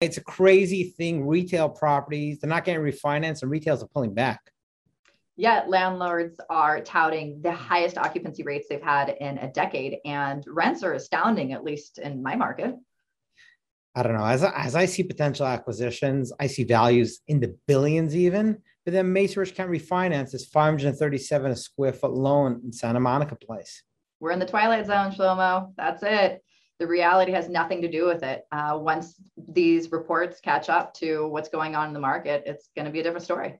it's a crazy thing. Retail properties, they're not getting refinanced and retails are pulling back. Yet landlords are touting the highest occupancy rates they've had in a decade, and rents are astounding, at least in my market. I don't know. As, as I see potential acquisitions, I see values in the billions even. But then Macerich can't refinance this 537 a square foot loan in Santa Monica Place. We're in the twilight zone, Shlomo. That's it. The reality has nothing to do with it. Uh, once these reports catch up to what's going on in the market, it's going to be a different story.